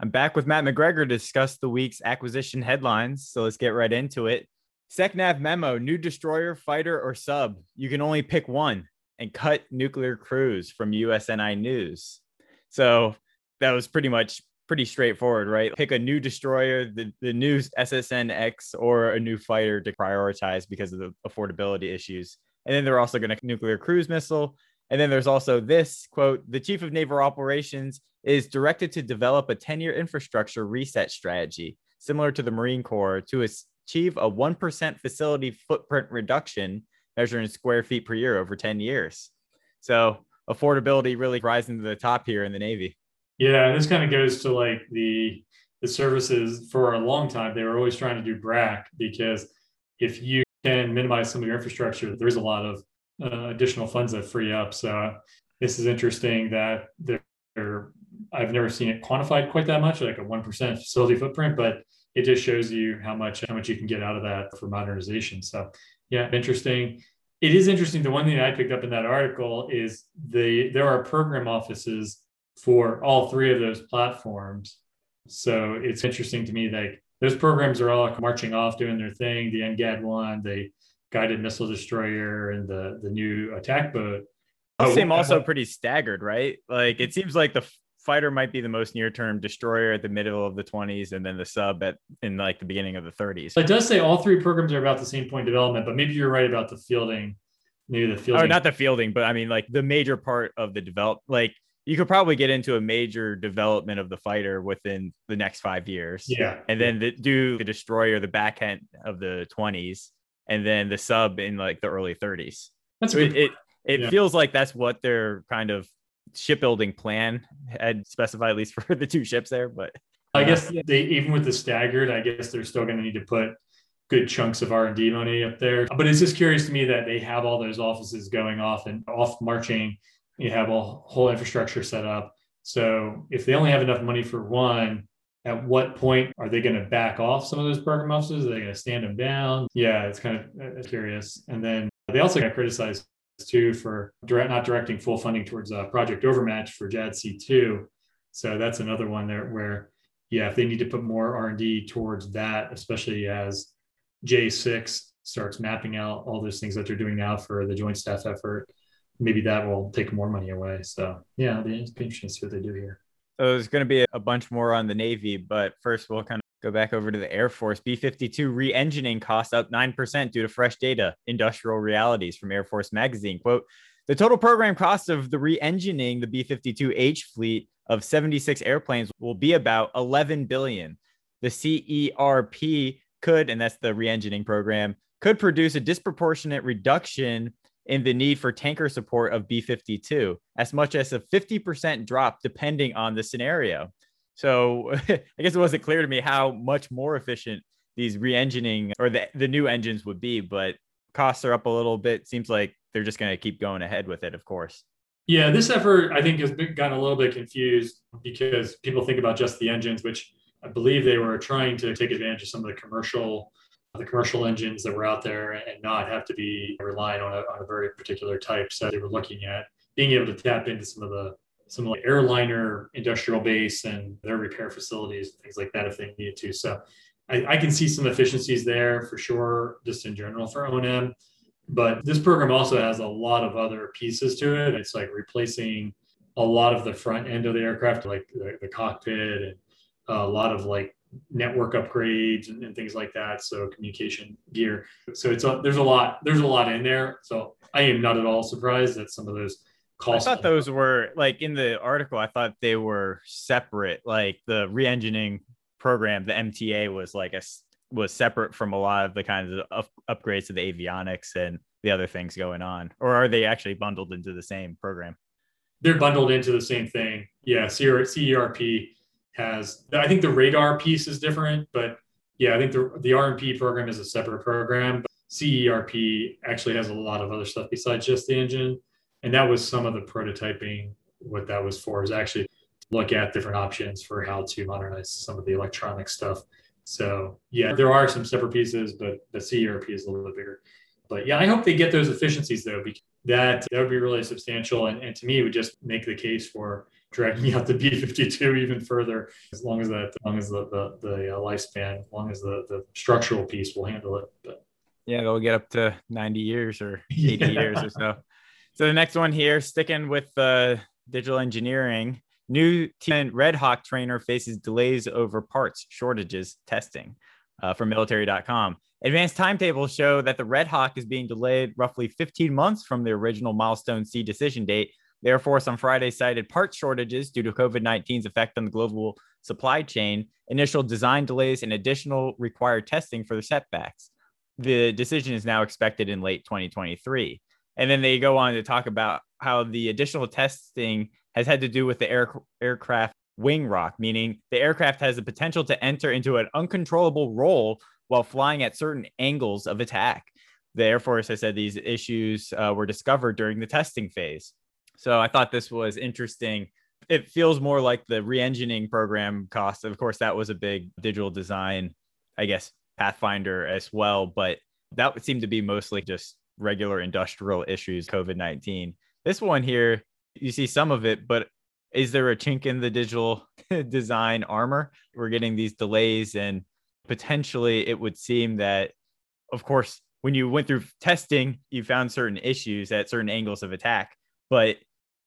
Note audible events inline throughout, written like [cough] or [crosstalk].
I'm back with Matt McGregor to discuss the week's acquisition headlines. So let's get right into it. SecNav memo new destroyer, fighter, or sub. You can only pick one and cut nuclear cruise from USNI News. So that was pretty much pretty straightforward, right? Pick a new destroyer, the, the new SSNX, or a new fighter to prioritize because of the affordability issues. And then they're also going to nuclear cruise missile. And then there's also this quote The chief of naval operations is directed to develop a 10 year infrastructure reset strategy, similar to the Marine Corps, to achieve a 1% facility footprint reduction measured in square feet per year over 10 years. So affordability really rising to the top here in the Navy. Yeah, this kind of goes to like the the services for a long time. They were always trying to do BRAC because if you can minimize some of your infrastructure, there's a lot of uh, additional funds that free up. So this is interesting that they're, I've never seen it quantified quite that much, like a one percent facility footprint, but it just shows you how much how much you can get out of that for modernization. So yeah, interesting. It is interesting. The one thing I picked up in that article is the there are program offices for all three of those platforms. So it's interesting to me like those programs are all marching off doing their thing. The NGAD one, the guided missile destroyer, and the the new attack boat. They oh, seem also pretty staggered, right? Like it seems like the fighter might be the most near term destroyer at the middle of the 20s, and then the sub at in like the beginning of the 30s. It does say all three programs are about the same point development, but maybe you're right about the fielding. Maybe the oh, fielding. Oh, not the fielding, but I mean like the major part of the develop like you could probably get into a major development of the fighter within the next five years. Yeah. And then the, do the destroyer, the back end of the 20s, and then the sub in like the early 30s. That's so it. It, it yeah. feels like that's what their kind of shipbuilding plan had specified, at least for [laughs] the two ships there. But I guess they, even with the staggered, I guess they're still going to need to put good chunks of R&D money up there. But it's just curious to me that they have all those offices going off and off marching you have a whole infrastructure set up. So if they only have enough money for one, at what point are they going to back off some of those program offices? Are they going to stand them down? Yeah, it's kind of uh, curious. And then they also got criticized too for direct, not directing full funding towards a Project Overmatch for JADC2. So that's another one there where, yeah, if they need to put more R&D towards that, especially as J6 starts mapping out all those things that they're doing now for the joint staff effort, maybe that will take more money away. So yeah, it'll be interesting to see what they do here. So there's going to be a bunch more on the Navy, but first we'll kind of go back over to the Air Force. B 52 re engineering costs up 9% due to fresh data, industrial realities from Air Force Magazine. Quote The total program cost of the re engineering the B 52H fleet of 76 airplanes will be about 11 billion. The CERP could, and that's the re engineering program, could produce a disproportionate reduction in the need for tanker support of B 52, as much as a 50% drop depending on the scenario. So [laughs] I guess it wasn't clear to me how much more efficient these re engining or the, the new engines would be, but costs are up a little bit. Seems like they're just going to keep going ahead with it, of course. Yeah, this effort I think has been, gotten a little bit confused because people think about just the engines, which I believe they were trying to take advantage of some of the commercial the commercial engines that were out there and not have to be relying on a, on a very particular type. So they were looking at being able to tap into some of the some the airliner industrial base and their repair facilities, things like that, if they needed to. So I, I can see some efficiencies there for sure, just in general for O&M. But this program also has a lot of other pieces to it. It's like replacing a lot of the front end of the aircraft, like the, the cockpit and a lot of like network upgrades and, and, things like that. So communication gear. So it's a, there's a lot there's a lot in there. So I am not at all surprised that some of those costs. I thought those were like in the article. I thought they were separate. Like the re-engineering program, the MTA was like a was separate from a lot of the kinds of upgrades to the avionics and the other things going on. Or are they actually bundled into the same program? They're bundled into the same thing. Yeah, CERP has I think the radar piece is different, but yeah, I think the the RMP program is a separate program. But CERP actually has a lot of other stuff besides just the engine, and that was some of the prototyping. What that was for is actually look at different options for how to modernize some of the electronic stuff. So yeah, there are some separate pieces, but the CERP is a little bit bigger. But yeah, I hope they get those efficiencies though, because that that would be really substantial, and, and to me, it would just make the case for dragging out the [laughs] B52 even further as long as that, as long as the the, the uh, lifespan, as long as the the structural piece will handle it. But yeah, they'll get up to 90 years or [laughs] 80 yeah. years or so. So the next one here, sticking with the uh, digital engineering, new team Red Hawk trainer faces delays over parts shortages testing uh, from military.com. Advanced timetables show that the Red Hawk is being delayed roughly 15 months from the original milestone C decision date. The Air Force on Friday cited part shortages due to COVID 19's effect on the global supply chain, initial design delays, and additional required testing for the setbacks. The decision is now expected in late 2023. And then they go on to talk about how the additional testing has had to do with the air, aircraft wing rock, meaning the aircraft has the potential to enter into an uncontrollable roll while flying at certain angles of attack. The Air Force has said these issues uh, were discovered during the testing phase. So I thought this was interesting. It feels more like the re-engineering program cost. Of course, that was a big digital design, I guess, Pathfinder as well, but that would seem to be mostly just regular industrial issues, COVID 19. This one here, you see some of it, but is there a chink in the digital [laughs] design armor? We're getting these delays, and potentially it would seem that, of course, when you went through testing, you found certain issues at certain angles of attack, but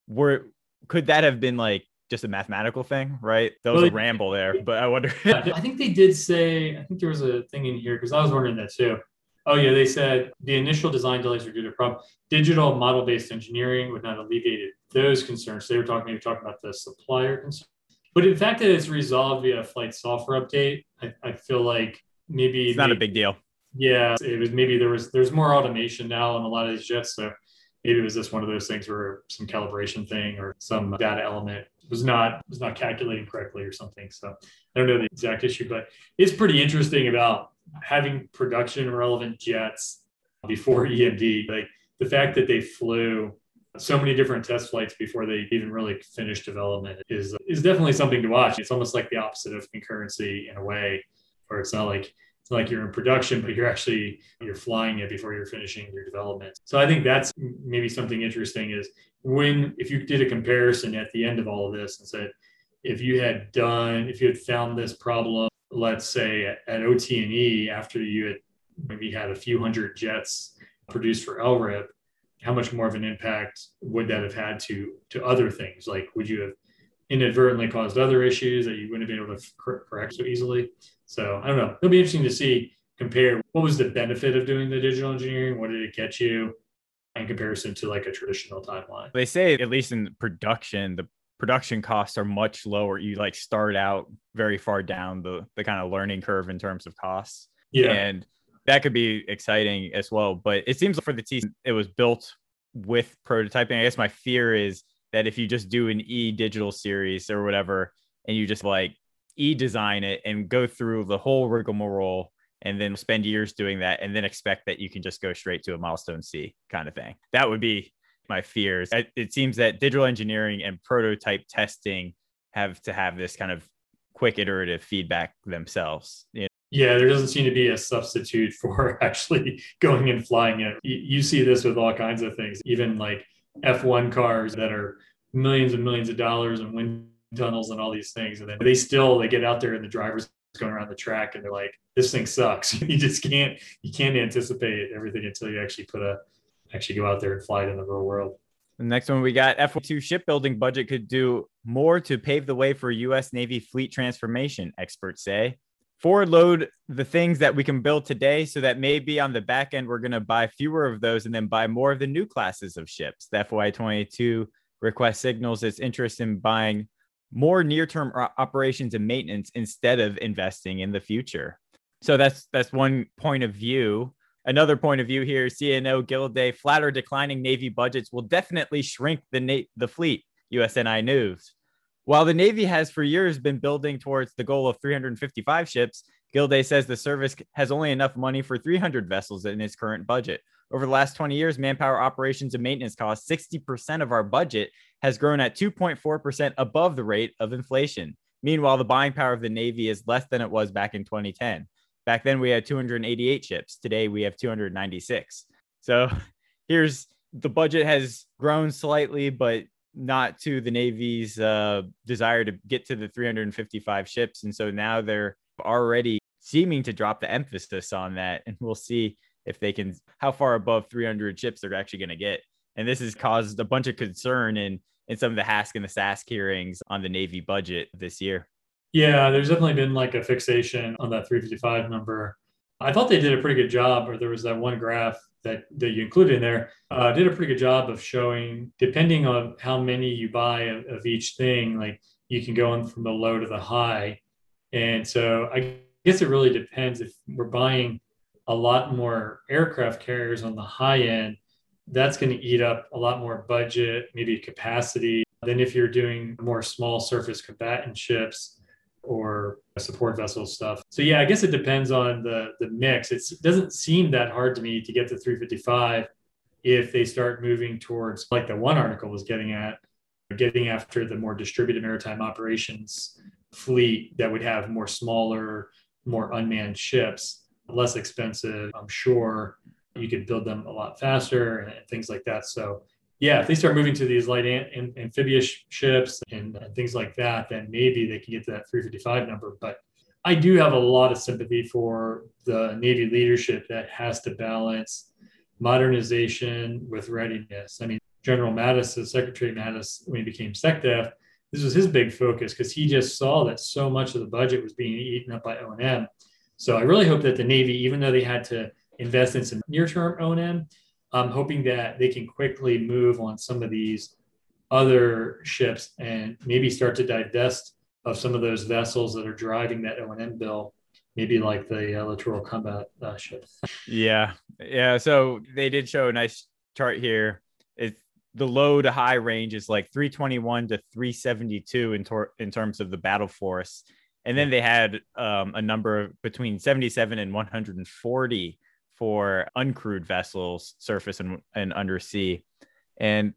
were could that have been like just a mathematical thing, right? That was well, a ramble there, but I wonder. [laughs] I think they did say, I think there was a thing in here because I was wondering that too. Oh yeah, they said the initial design delays are due to problem. Digital model-based engineering would not alleviate those concerns. They were talking, maybe talking about the supplier concern. But in fact that it's resolved via flight software update, I, I feel like maybe it's not maybe, a big deal. Yeah, it was maybe there was there's more automation now on a lot of these jets. So maybe it was just one of those things where some calibration thing or some data element was not was not calculating correctly or something. So I don't know the exact issue, but it's pretty interesting about having production relevant jets before [laughs] EMD, like the fact that they flew so many different test flights before they even really finished development is is definitely something to watch. It's almost like the opposite of concurrency in a way, where it's not like it's like you're in production, but you're actually you're flying it before you're finishing your development. So I think that's maybe something interesting is when if you did a comparison at the end of all of this and said if you had done if you had found this problem let's say at, at OT&E after you had maybe had a few hundred jets produced for LRIP, how much more of an impact would that have had to to other things? Like, would you have inadvertently caused other issues that you wouldn't have been able to correct so easily? So I don't know. It'll be interesting to see compare what was the benefit of doing the digital engineering, what did it get you, in comparison to like a traditional timeline. They say at least in production, the production costs are much lower. You like start out very far down the the kind of learning curve in terms of costs. Yeah. And that could be exciting as well. But it seems for the T, it was built with prototyping. I guess my fear is that if you just do an e digital series or whatever, and you just like e design it and go through the whole rigmarole and then spend years doing that and then expect that you can just go straight to a milestone C kind of thing. That would be my fears. It seems that digital engineering and prototype testing have to have this kind of quick iterative feedback themselves. You know? Yeah, there doesn't seem to be a substitute [laughs] for actually going and flying it. You see this with all kinds of things, even like F1 cars that are millions and millions of dollars and wind tunnels and all these things. And then they still they get out there and the drivers going around the track and they're like, this thing sucks. [laughs] you just can't you can't anticipate everything until you actually put a actually go out there and fly it in the real world. The next one we got F2 shipbuilding budget could do more to pave the way for US Navy fleet transformation, experts say. Forward load the things that we can build today so that maybe on the back end, we're going to buy fewer of those and then buy more of the new classes of ships. The FY22 request signals its interest in buying more near-term operations and maintenance instead of investing in the future. So that's that's one point of view. Another point of view here, CNO Gilday, flatter declining Navy budgets will definitely shrink the, na- the fleet, USNI News. While the Navy has for years been building towards the goal of 355 ships, Gilday says the service has only enough money for 300 vessels in its current budget. Over the last 20 years, manpower operations and maintenance costs, 60% of our budget has grown at 2.4% above the rate of inflation. Meanwhile, the buying power of the Navy is less than it was back in 2010. Back then we had 288 ships. Today we have 296. So [laughs] here's the budget has grown slightly, but not to the Navy's uh, desire to get to the 355 ships. And so now they're already seeming to drop the emphasis on that. And we'll see if they can, how far above 300 ships they're actually going to get. And this has caused a bunch of concern in, in some of the HASC and the SASC hearings on the Navy budget this year. Yeah, there's definitely been like a fixation on that 355 number. I thought they did a pretty good job, or there was that one graph that, that you included in there, uh, did a pretty good job of showing, depending on how many you buy of, of each thing, like you can go in from the low to the high. And so I guess it really depends if we're buying a lot more aircraft carriers on the high end, that's going to eat up a lot more budget, maybe capacity than if you're doing more small surface combatant ships or support vessel stuff. So yeah, I guess it depends on the the mix. It's, it doesn't seem that hard to me to get to 355 if they start moving towards like the one article was getting at, getting after the more distributed maritime operations fleet that would have more smaller, more unmanned ships, less expensive. I'm sure you could build them a lot faster and, things like that. So yeah, if they start moving to these light am- amphibious ships and, and, things like that, then maybe they can get to that 355 number. But I do have a lot of sympathy for the Navy leadership that has to balance modernization with readiness. I mean, General Mattis, Secretary Mattis, when he became SecDef, this was his big focus because he just saw that so much of the budget was being eaten up by O&M. So I really hope that the Navy, even though they had to invest in some near-term O&M, I'm hoping that they can quickly move on some of these other ships and maybe start to divest of some of those vessels that are driving that O&M bill, maybe like the uh, littoral combat uh, ships. Yeah, yeah. So they did show a nice chart here. It's the low to high range is like 321 to 372 in, tor- in terms of the battle force. And then they had um, a number of between 77 and 140 for uncrewed vessels, surface and, and undersea. And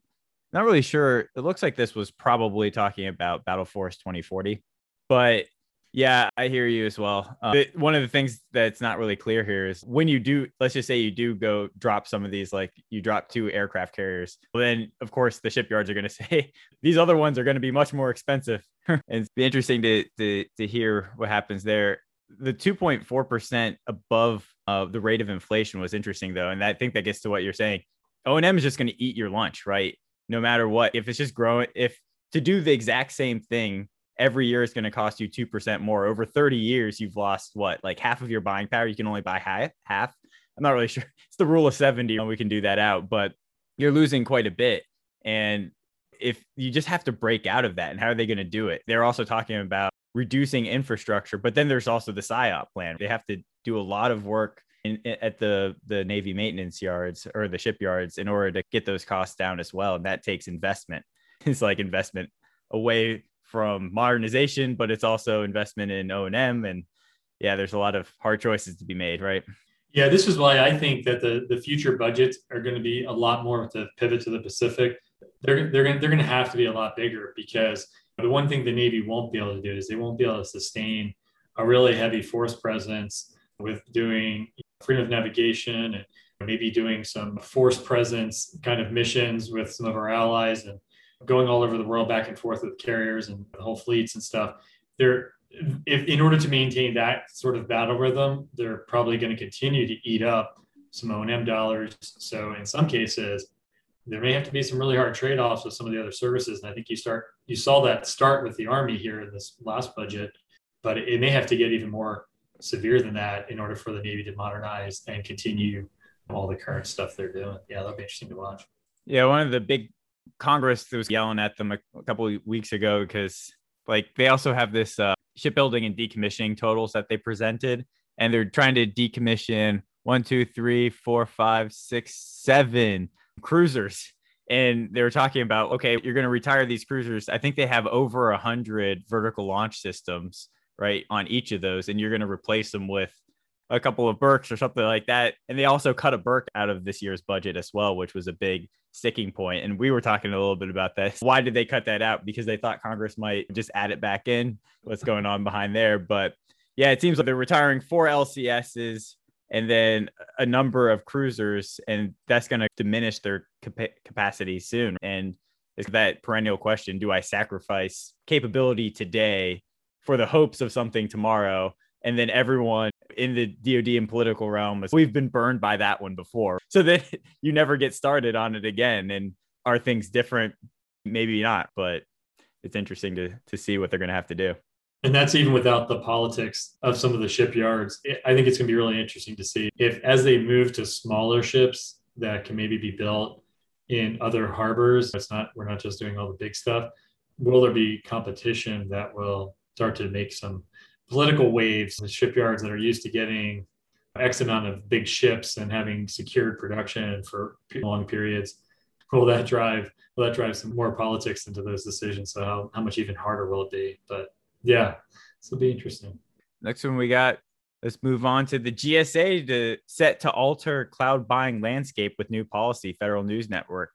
not really sure. It looks like this was probably talking about Battle Force 2040. But yeah, I hear you as well. Uh, one of the things that's not really clear here is when you do, let's just say you do go drop some of these, like you drop two aircraft carriers, well, then of course the shipyards are going [laughs] to say these other ones are going to be much more expensive. [laughs] and it's interesting to, to to hear what happens there. The 2.4% above uh, the rate of inflation was interesting though. And i think that gets to what you're saying. O&m is just going to eat your lunch right? No matter what if it's just growing if to do the exact same thing every year is going to cost you 2% more. Over 30 years you've lost what like half of your buying power. You can only buy half half. I'm not really [laughs] sure. It's the rule of 70 we can do that out but you're losing quite a bit. And if you just have to break out of that and how are they going to do it they're also talking about reducing infrastructure. But then there's also the SIOP plan. They have to do a lot of work in, at the the Navy maintenance yards or the shipyards in order to get those costs down as well. And that takes investment. [laughs] It's like investment away from modernization, but it's also investment in O and yeah, there's a lot of hard choices to be made, right? Yeah, this is why I think that the the future budgets are going to be a lot more with the pivot to the Pacific. They're they're going they're going to have to be a lot bigger because the one thing the Navy won't be able to do is they won't be able to sustain a really heavy force presence with doing freedom of navigation and maybe doing some force presence kind of missions with some of our allies and going all over the world back and forth with carriers and whole fleets and stuff. They're if in order to maintain that sort of battle rhythm, they're probably going to continue to eat up some O&M dollars. So in some cases, there may have to be some really hard trade-offs with some of the other services. And I think you start you saw that start with the Army here in this last budget, but it may have to get even more severe than that in order for the Navy to modernize and continue all the current stuff they're doing. Yeah, that'll be interesting to watch. Yeah, one of the big Congress was yelling at them a, couple weeks ago because like they also have this uh, shipbuilding and decommissioning totals that they presented, and they're trying to decommission one, two, three, four, five, six, seven cruisers. And they were talking about okay you're going to retire these cruisers. I think they have over a hundred vertical launch systems right on each of those and you're going to replace them with a couple of Burkes or something like that. And they also cut a Burke out of this year's budget as well which was a big sticking point. And we were talking a little bit about this [laughs] why did they cut that out? Because they thought congress might just add it back in. What's going on behind there? But yeah it seems like they're retiring four lcs's and then a number of cruisers, and that's going to diminish their cap- capacity soon. And is that perennial question do I sacrifice capability today for the hopes of something tomorrow? And then everyone in the DoD and political realm, we've been burned by that one before. [laughs] So then [laughs] you never get started on it again. And are things different? Maybe not, but it's interesting to to see what they're going to have to do. And that's even without the politics of some of the shipyards. I think it's going to be really interesting to see if, as they move to smaller ships that can maybe be built in other harbors, it's not, we're not just doing all the big stuff. Will there be competition that will start to make some political waves? The shipyards that are used to getting X amount of big ships and having secured production for long periods, will that drive will that drive some more politics into those decisions? So how, how much even harder will it be? But yeah, this will be interesting. Next one we got. Let's move on to the GSA to set to alter cloud buying landscape with new policy. Federal News Network.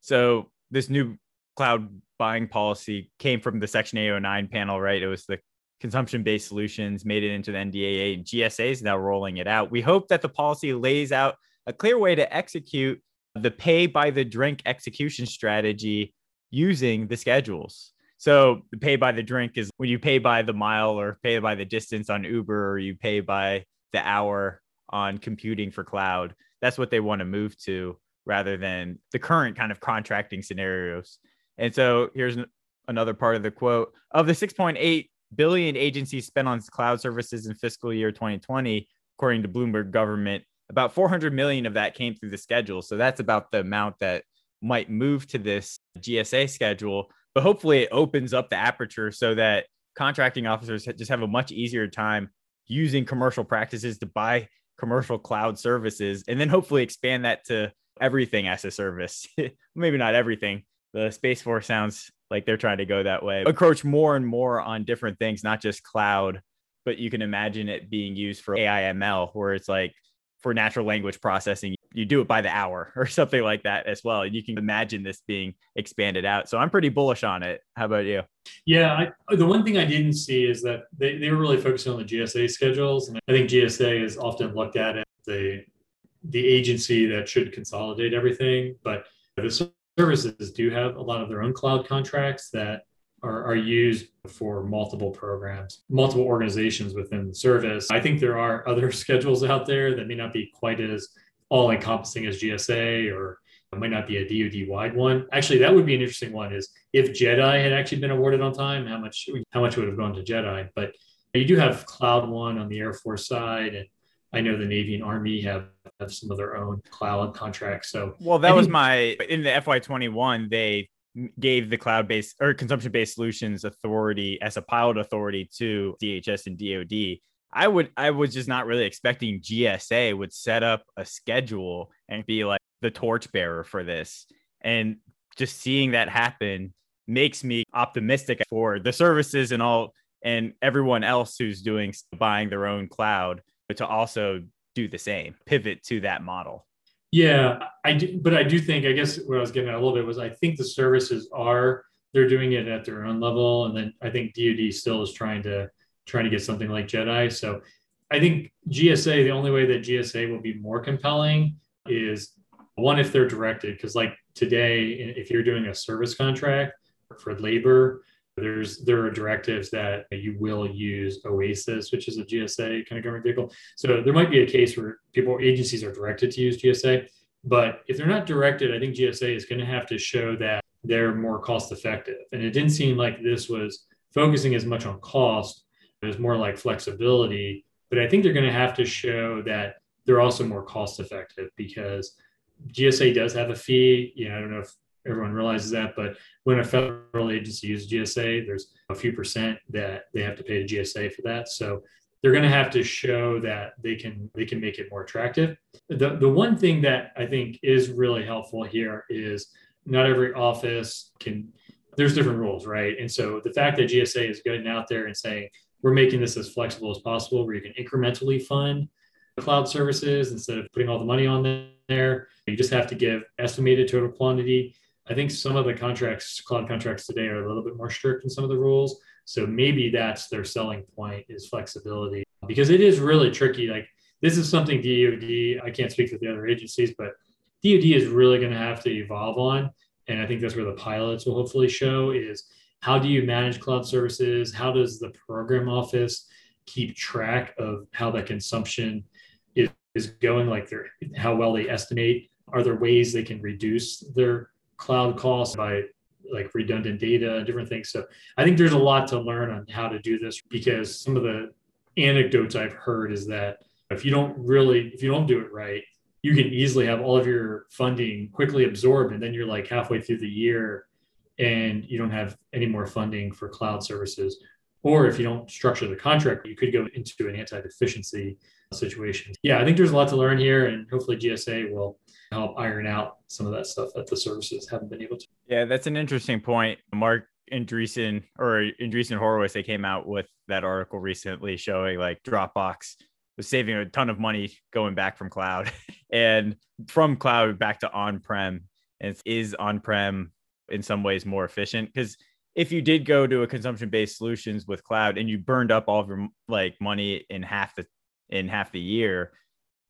So this new cloud buying policy came from the Section 809 panel, right? It was the consumption-based solutions made it into the NDAA. GSA is now rolling it out. We hope that the policy lays out a clear way to execute the pay by the drink execution strategy using the schedules. So the pay by the drink is when you pay by the mile or pay by the distance on Uber or you pay by the hour on computing for cloud. That's what they want to move to rather than the current kind of contracting scenarios. And so here's another part of the quote of the 6.8 billion agencies spent on cloud services in fiscal year 2020, according to Bloomberg government, about 400 million of that came through the schedule. So that's about the amount that might move to this GSA schedule but hopefully it opens up the aperture so that contracting officers just have a much easier time using commercial practices to buy commercial cloud services and then hopefully expand that to everything as a service. [laughs] Maybe not everything. The Space Force sounds like they're trying to go that way. Approach more and more on different things, not just cloud, but you can imagine it being used for AIML, where it's like for natural language processing, you do it by the hour [laughs] or something like that as well. And you can imagine this being expanded out. So I'm pretty bullish on it. How about you? Yeah, I, the one thing I didn't see is that they, they were really focusing on the GSA schedules. And I think GSA is often looked at as the, the agency that should consolidate everything. But the services do have a lot of their own cloud contracts that are, are used for multiple programs, multiple organizations within the service. I think there are other [laughs] schedules out there that may not be quite as all encompassing as GSA or it might not be a DoD wide one. Actually, that would be an interesting one. Is if JEDI had actually been awarded on time, how much how much would have gone to JEDI? But you do have Cloud One on the Air Force side, and I know the Navy and Army have, have some of their own cloud contracts. So well, that was my in the FY21 they gave the cloud based or consumption based solutions authority as a pilot authority to DHS and DoD. I would I was just not really expecting GSA would set up a schedule and be like the torchbearer for this. And just seeing that happen makes me optimistic for the services and all and everyone else who's doing buying their own cloud but to also do the same pivot to that model yeah i do but i do think i guess what i was getting at a little bit was i think the services are they're doing it at their own level and then i think dod still is trying to trying to get something like JEDI. So I think GSA, the only way that GSA will be more compelling is one, if they're directed, because like today, if you're doing a service contract for labor, there's there are directives that you will use OASIS, which is a GSA kind of government vehicle. So there might be a case where people agencies are directed to use GSA, but if they're not directed, I think GSA is going to have to show that they're more cost effective. And it didn't seem like this was focusing as much on cost there's more like flexibility, but I think they're going to have to show that they're also more cost effective because GSA does have a fee. You know, I don't know if everyone realizes that, but when a federal agency uses GSA, there's a few percent that they have to pay to GSA for that. So they're going to have to show that they can they can make it more attractive. The the one thing that I think is really helpful here is not every office can there's different rules, right? And so the fact that GSA is getting out there and saying, we're making this as flexible as possible where you can incrementally fund cloud services instead of putting all the money on there. You just have to give estimated total quantity. I think some of the contracts, cloud contracts today are a little bit more strict in some of the rules. So maybe that's their selling point is flexibility because it is really tricky. Like this is something DoD, I can't speak for the other agencies, but DoD is really going to have to evolve on and I think that's where the pilots will hopefully show is how do you manage cloud services? How does the program office keep track of how that consumption is, is going, like how well they estimate? Are there ways they can reduce their cloud costs by like redundant data and different things? So I think there's a lot to learn on how to do this because some of the anecdotes I've heard is that if you don't really, if you don't do it right, you can easily have all of your funding quickly absorbed and then you're like halfway through the year and you don't have any more funding for cloud services or if you don't structure the contract you could go into an anti-deficiency situation. Yeah i think there's a lot to learn here and hopefully gsa will help iron out some of that stuff that the services haven't been able to. Yeah that's an interesting point. Marc Andreessen or Andreessen Horowitz, they came out with that article recently showing like Dropbox was saving a ton of money going back from cloud [laughs] and from cloud back to on-prem and is on-prem in some ways more efficient because if you did go to a consumption-based solutions with cloud and you burned up all of your like money in half the in half the year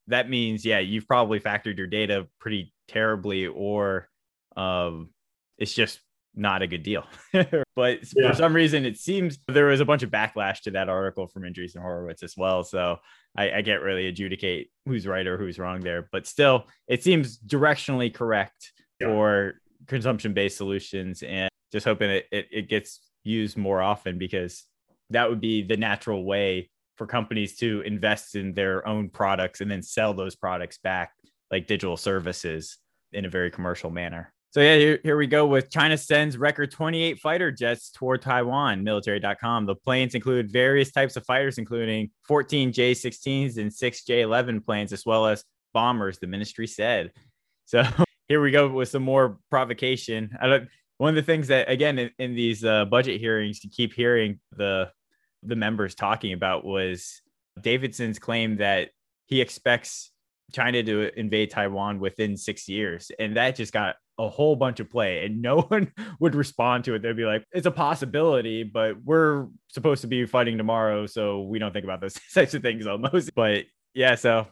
that means yeah you've probably factored your data pretty terribly or um it's just not a good deal. [laughs] but yeah. for some reason, it seems there was a bunch of backlash to that article from Andreessen Horowitz as well. So I, I can't really adjudicate who's right or who's wrong there. But still, it seems directionally correct yeah. for consumption based solutions and just hoping it, it, it gets used more often because that would be the natural way for companies to invest in their own products and then sell those products back like digital services in a very commercial manner. So yeah, here, here we go with China sends record 28 fighter jets toward Taiwan. Military.com. The planes include various types of fighters, including 14 J-16s and six J-11 planes, as well as bombers. The ministry said. So here we go with some more provocation. I don't, one of the things that again in, in these uh, budget hearings you keep hearing the the members talking about was Davidson's claim that he expects China to invade Taiwan within six years, and that just got a whole bunch of play and no [laughs] one would respond to it. They'd be like, it's a possibility, but we're supposed to be fighting tomorrow. So we don't think about those [laughs] types of things almost. But yeah, so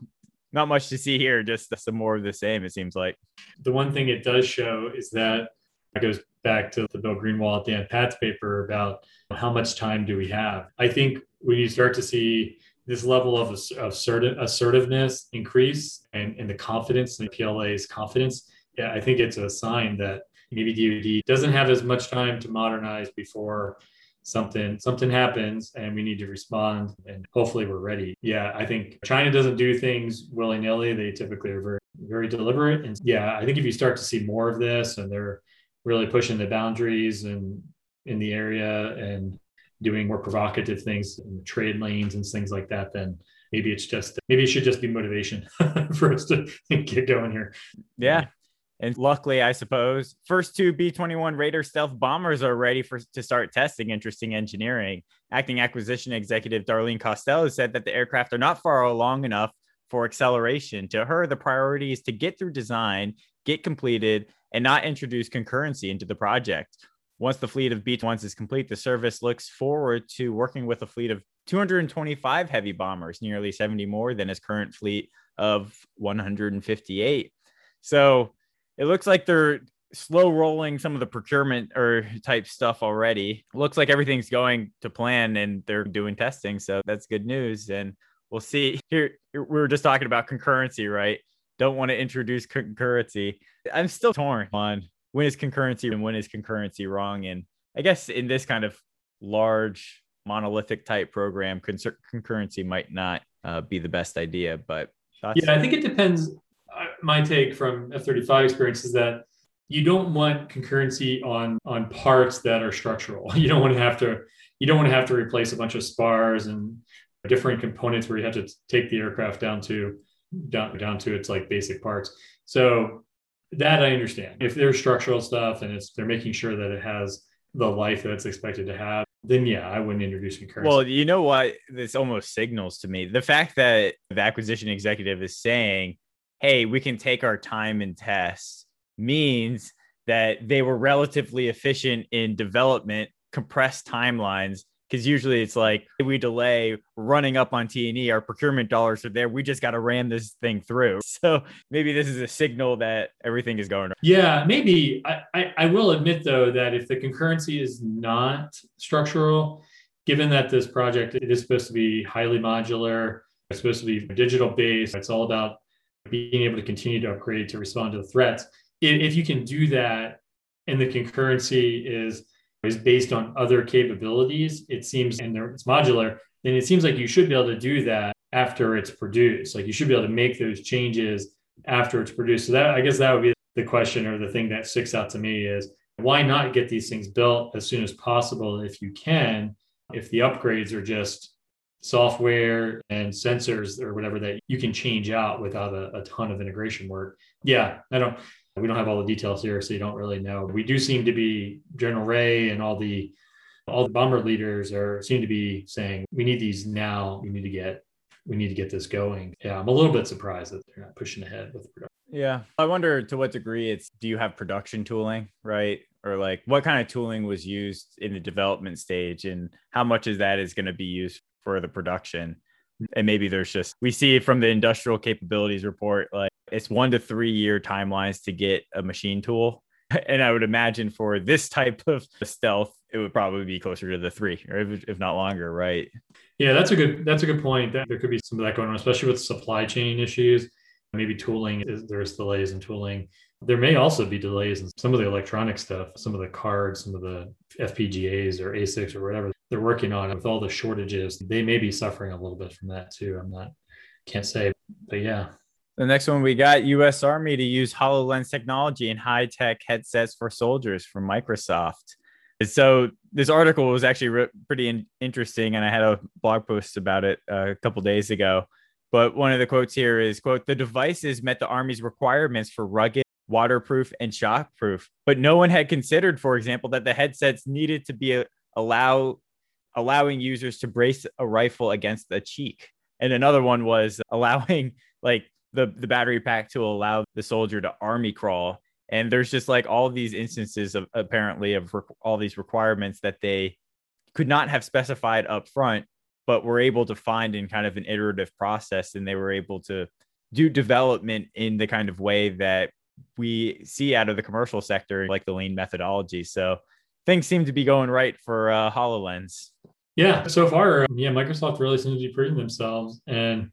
not much to see here, just some more of the same, it seems like. The one thing it does show is that it goes back to the Bill Greenwalt, Dan Patt's paper about how much time do we have. I think when you start to see this level of assertiveness increase and, and the confidence in the PLA's confidence, yeah, I think it's a sign that maybe DoD doesn't have as much time to modernize before something something happens and we need to respond and hopefully we're ready. Yeah i think china doesn't do things willy-nilly. They typically are very very deliberate. And yeah i think if you start to see more of this and they're really pushing the boundaries and in the area and doing more provocative things in the trade lanes and things like that then maybe it's just maybe it should just be motivation [laughs] for us to get going here. Yeah and luckily, I suppose, first two B 21 Raider stealth bombers are ready for to start testing interesting engineering. Acting acquisition executive Darlene Costello said that the aircraft are not far along enough for acceleration. To her, the priority is to get through design, get completed, and not introduce concurrency into the project. Once the fleet of B 21s is complete, the service looks forward to working with a fleet of 225 heavy bombers, nearly 70 more than its current fleet of 158. So, it looks like they're slow rolling some of the procurement or type stuff already. Looks like everything's going to plan and they're doing testing. So that's good news. And we'll see. Here, we were just talking about concurrency, right? Don't want to introduce concurrency. I'm still torn on when is concurrency and when is concurrency wrong. And I guess in this kind of large monolithic type program, concurrency might not uh, be the best idea. But yeah, I think it depends my take from F35 experience is that you don't want concurrency on on parts that are structural. [laughs] You don't want to have to you don't want to have to replace a bunch of spars and different components where you have to take the aircraft down to down down to its like basic parts. So that I understand. If there's structural stuff and it's they're making sure that it has the life that it's expected to have, then yeah, I wouldn't introduce concurrency. Well, you know what? This almost signals to me the fact that the acquisition executive is saying hey, we can take our time and test means that they were relatively efficient in development, compressed timelines, because usually it's like we delay running up on T&E, our procurement dollars are there. We just got to ram this thing through. [laughs] So maybe this is a signal that everything is going. Yeah, maybe. I, I, I will admit though that if the concurrency is not structural, given that this project it is supposed to be highly modular, it's supposed to be digital based, it's all about being able to continue to upgrade to respond to the threats. If you can do that and the concurrency is is based on other capabilities, it seems, and it's modular, then it seems like you should be able to do that after it's produced. Like you should be able to make those changes after it's produced. So that I guess that would be the question or the thing that sticks out to me is why not get these things built as soon as possible if you can, if the upgrades are just software and sensors or whatever that you can change out without a, a ton of integration work. Yeah, I don't we don't have all the details here, so you don't really know. We do seem to be General Ray and all the all the bomber leaders are seem to be saying we need these now. We need to get we need to get this going. Yeah, I'm a little bit surprised that they're not pushing ahead with production. Yeah, I wonder to what degree it's do you have production tooling, right? Or like what kind of tooling was used in the development stage, and how much of that is going to be used for the production? And maybe there's just we see from the industrial capabilities report like it's one to three year timelines to get a machine tool. [laughs] And I would imagine for this type of stealth, it would probably be closer to the three, or if, not longer, right? Yeah, that's a good that's a good point. That there could be some of that going on, especially with supply chain issues. Maybe tooling is there's delays in tooling. There may also be delays in some of the electronic stuff, some of the cards, some of the FPGAs or ASICs or whatever they're working on. With all the shortages, they may be suffering a little bit from that too. I'm not can't say, but yeah, the next one we got US Army to use HoloLens technology in high tech headsets for soldiers from Microsoft. So this article was actually re- pretty in- interesting, and I had a blog post about it uh, a couple days ago. But one of the quotes here is quote, the devices met the Army's requirements for rugged, waterproof, and shockproof. But no one had considered, for example, that the headsets needed to be a- allow allowing users to brace a rifle against a cheek. And another one was [laughs] allowing like the the battery pack to allow the soldier to army crawl and there's just like all these instances of apparently of re- all these requirements that they could not have specified up front but were able to find in kind of an iterative process and they were able to do development in the kind of way that we see out of the commercial sector like the lean methodology so things seem to be going right for uh, hololens yeah so far yeah microsoft really seems to be proving themselves and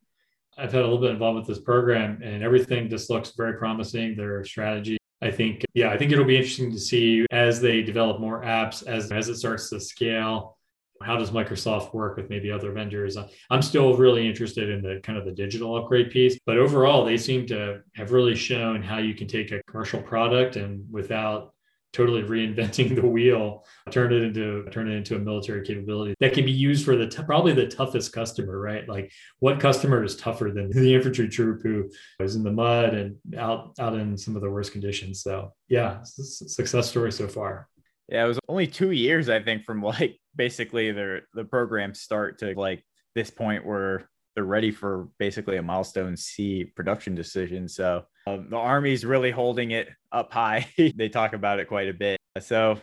I've had a little bit involved with this program and everything just looks very promising. Their strategy, I think, yeah, I think it'll be interesting to see as they develop more apps, as, as it starts to scale. How does Microsoft work with maybe other vendors? I'm still really interested in the kind of the digital upgrade piece, but overall, they seem to have really shown how you can take a commercial product and without totally reinventing [laughs] the wheel, turn it into turn it into a military capability that can be used for the t- probably the toughest customer, right? Like what customer is tougher than [laughs] the infantry troop who is in the mud and out out in some of the worst conditions? So yeah, success story so far. Yeah, it was only two years, I think, from like basically the the program start to like this point where they're ready for basically a milestone C production decision. So um, the Army's really holding it up high. [laughs] they talk about it quite a bit. So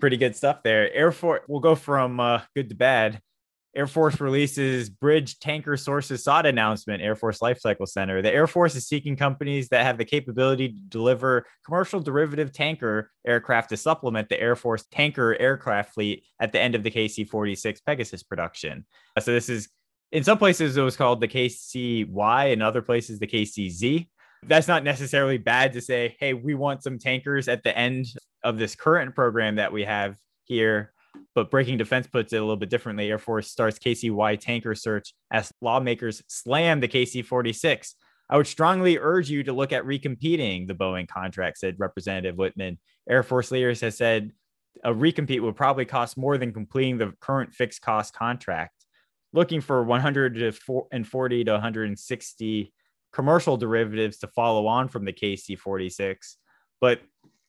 pretty good stuff there. Air Force, we'll go from uh, good to bad. Air Force releases bridge tanker sources sought announcement, Air Force Lifecycle Center. The Air Force is seeking companies that have the capability to deliver commercial derivative tanker aircraft to supplement the Air Force tanker aircraft fleet at the end of the KC 46 Pegasus production. Uh, so, this is in some places it was called the KCY, in other places the KCZ that's not necessarily bad to say, hey, we want some tankers at the end of this current program that we have here. But Breaking Defense puts it a little bit differently. Air Force starts KCY tanker search as lawmakers slam the KC 46. I would strongly urge you to look at recompeting the Boeing contract, said Representative Wittman. Air Force leaders has said a recompete would probably cost more than completing the current fixed cost contract. Looking for 140 to 160 commercial derivatives to follow on from the KC46. But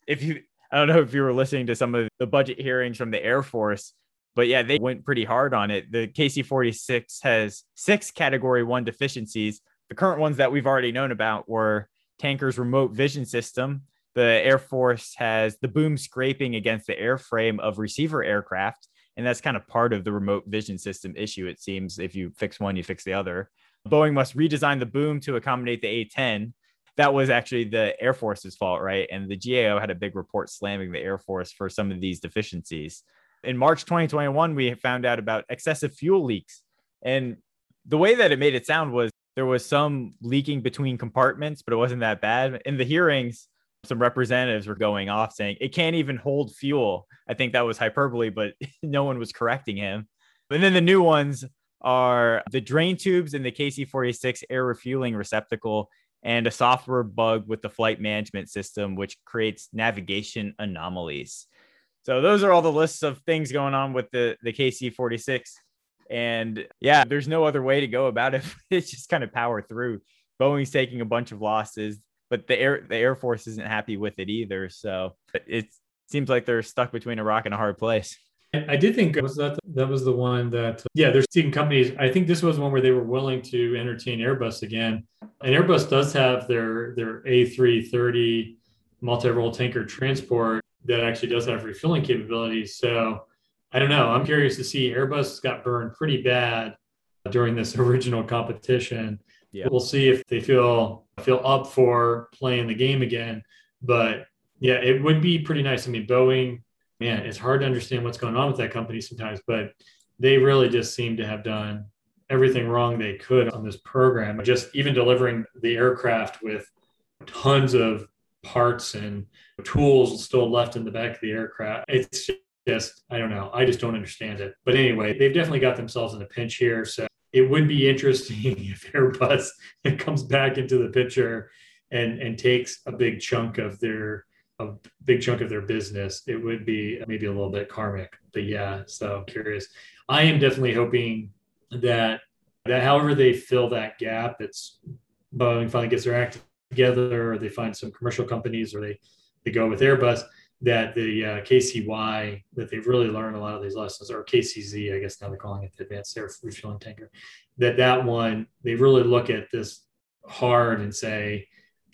if you, I don't know if you were listening to some of the budget hearings from the Air Force, but yeah, they went pretty hard on it. The KC46 has six category one deficiencies. The current ones that we've already known about were tanker's remote vision system. The Air Force has the boom scraping against the airframe of receiver aircraft And that's kind of part of the remote vision system issue, it seems. If you fix one, you fix the other. Boeing must redesign the boom to accommodate the A 10. That was actually the Air Force's fault, right? And the GAO had a big report slamming the Air Force for some of these deficiencies. In March 2021, we found out about excessive fuel leaks. And the way that it made it sound was there was some leaking between compartments, but it wasn't that bad. In the hearings, some representatives were going off saying it can't even hold fuel. I think that was hyperbole, but [laughs] no one was correcting him. And then the new ones are the drain tubes in the KC 46 air refueling receptacle and a software bug with the flight management system, which creates navigation anomalies. So those are all the lists of things going on with the, the KC 46. And yeah, there's no other way to go about it. [laughs] it's just kind of power through. Boeing's taking a bunch of losses but the air the Air Force isn't happy with it either. So it seems like they're stuck between a rock and a hard place. I did think was that that was the one that yeah, they're seeing companies. I think this was one where they were willing to entertain Airbus again. And Airbus does have their their A330 multi-role tanker transport that actually does have refueling capabilities. So I don't know. I'm curious to see Airbus got burned pretty bad during this [laughs] original competition. Yeah. We'll see if they feel feel up for playing the game again. But yeah, it would be pretty nice. I mean, Boeing, man, it's hard to understand what's going on with that company sometimes, but they really just seem to have done everything wrong they could on this program. Just even delivering the aircraft with tons of parts and tools still left in the back of the aircraft. It's just, I don't know. I just don't understand it. But anyway, they've definitely got themselves in a pinch here. So it would be interesting [laughs] if Airbus [laughs] comes back into the picture and and takes a big chunk of their a big chunk of their business. It would be maybe a little bit karmic, but yeah. So curious. I am definitely hoping that that however they fill that gap, it's Boeing finally gets their act together, or they find some commercial companies, or they they go with Airbus that the uh, KCY that they've really learned a lot of these lessons, or KCZ, I guess now they're calling it the Advanced Air Refueling Tanker. That that one they really look at this hard and say,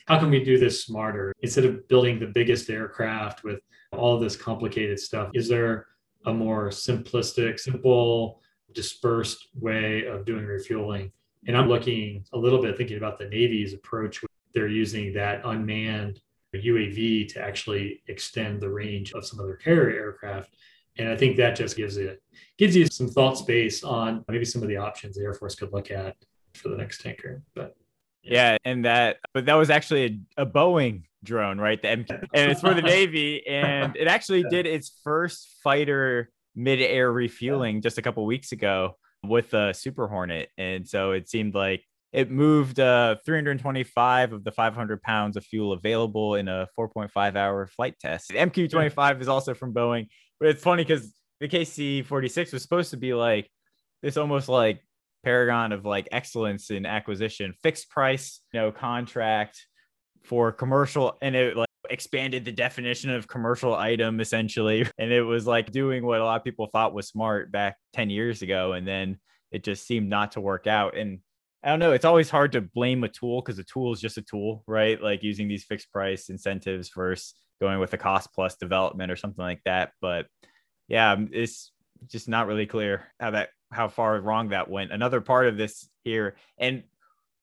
how can we do this smarter instead of building the biggest aircraft with all this complicated stuff? Is there a more simplistic, simple, dispersed way of doing refueling? And I'm looking a little bit thinking about the Navy's approach. They're using that unmanned UAV to actually extend the range of some of their carrier aircraft. And I think that just gives it gives you some thought space on maybe some of the options the Air Force could look at for the next tanker. But yeah, and that but that was actually a, a Boeing drone, right? The MQ, [laughs] and it's for the Navy, and it actually did its first fighter mid-air refueling just a couple weeks ago with the Super Hornet, and so it seemed like it moved uh, 325 of the 500 pounds of fuel available in a 4.5 hour flight test. The MQ-25 is also from Boeing, but it's funny because the KC-46 was supposed to be like this almost like paragon of like excellence in acquisition, fixed price, you know, contract for commercial, and it like expanded the definition of commercial item essentially, [laughs] and it was like doing what a lot of people thought was smart back 10 years ago, and then it just seemed not to work out and I don't know. It's always hard to blame a tool because a tool is just a tool, right? Like using these fixed price incentives versus going with a cost plus development or something like that. But yeah, it's just not really clear how that how far wrong that went. Another part of this here, and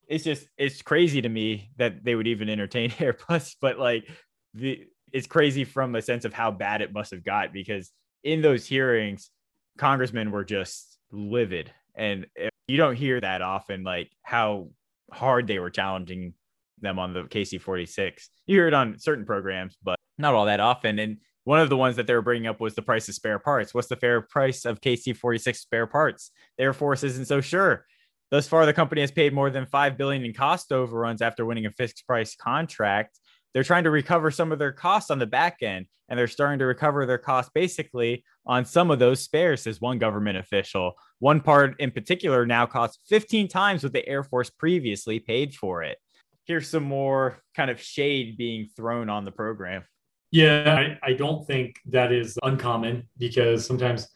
it's just it's crazy to me that they would even entertain [laughs] Airbus, but like the it's crazy from a sense of how bad it must have got because in those hearings, congressmen were just livid and you don't hear that often, like how hard they were challenging them on the KC 46. You hear it on certain programs, but not all that often. And one of the ones that they were bringing up was the price of spare parts. What's the fair price of KC 46 spare parts? The Air Force isn't so sure. Thus far, the company has paid more than five billion in cost overruns after winning a fixed price contract they're trying to recover some of their costs on the back end and they're starting to recover their costs basically on some of those spares says one government official one part in particular now costs 15 times what the air force previously paid for it here's some more kind of shade being thrown on the program yeah i, I don't think that is uncommon because sometimes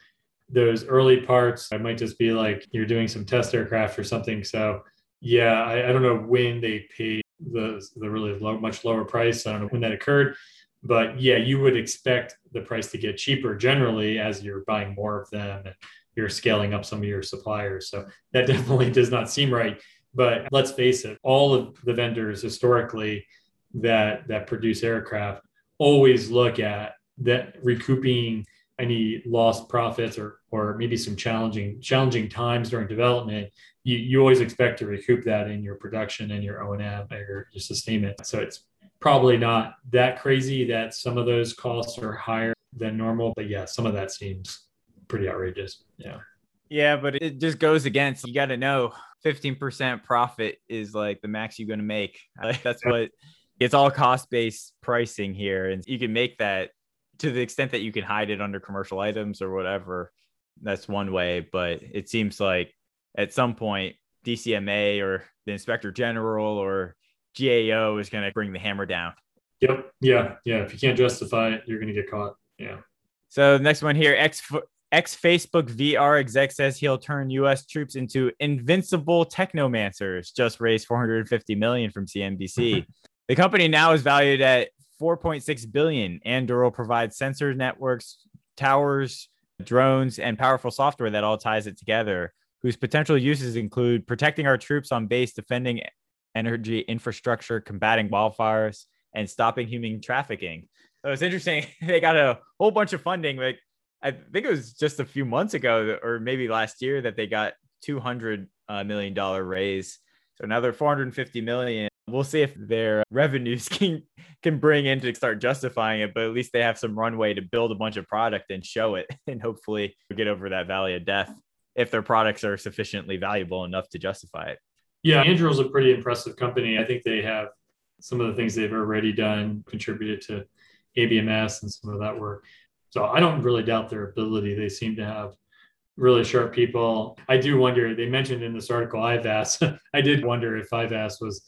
those early parts i might just be like you're doing some test aircraft or something so yeah i, I don't know when they paid the the really low, much lower price. I don't know when that occurred, But yeah, you would expect the price to get cheaper generally as you're buying more of them and you're scaling up some of your suppliers. So that [laughs] definitely does not seem right. But let's face it, all of the vendors historically that that produce aircraft always look at that recouping any lost profits or or maybe some challenging challenging times during development you, you always expect to recoup that in your production and your o&m or your, sustainment. So it's probably not that crazy that some of those costs are higher than normal but yeah some of that seems pretty outrageous. Yeah. Yeah but it just goes against you got to know 15% profit is like the max you're going to make [laughs] that's what it's all cost based pricing here and you can make that to the extent that you can hide it under commercial items or whatever. That's one way but it seems like at some point dcma or the inspector general or gao is going to bring the hammer down. Yep. Yeah. Yeah. If you can't justify it you're going to get caught. Yeah. So next one here x ex facebook vr exec says he'll turn us troops into invincible technomancers. Just raised 450 million from cnbc [laughs] the company now is valued at 4.6 billion. Anduril provides sensor networks, towers, drones, and powerful software that all ties it together, whose potential uses include protecting our troops on base, defending energy infrastructure, combating wildfires, and stopping human trafficking. So it's interesting. [laughs] they got a whole bunch of funding. Like I think it was just a few months ago, or maybe last year, that they got 200 uh, million dollar raise. So another 450 million We'll see if their [laughs] revenues can can bring in to start justifying it, but at least they have some runway to build a bunch of product and show it, [laughs] and hopefully get over that valley of death if their products are sufficiently valuable enough to justify it. Yeah, Anduril's a pretty impressive company. I think they have some of the things they've already done contributed to ABMS and some of that work. So I don't really doubt their ability. They seem to have really sharp people. I do wonder, they mentioned in this article IVAS. [laughs] I did wonder if IVAS was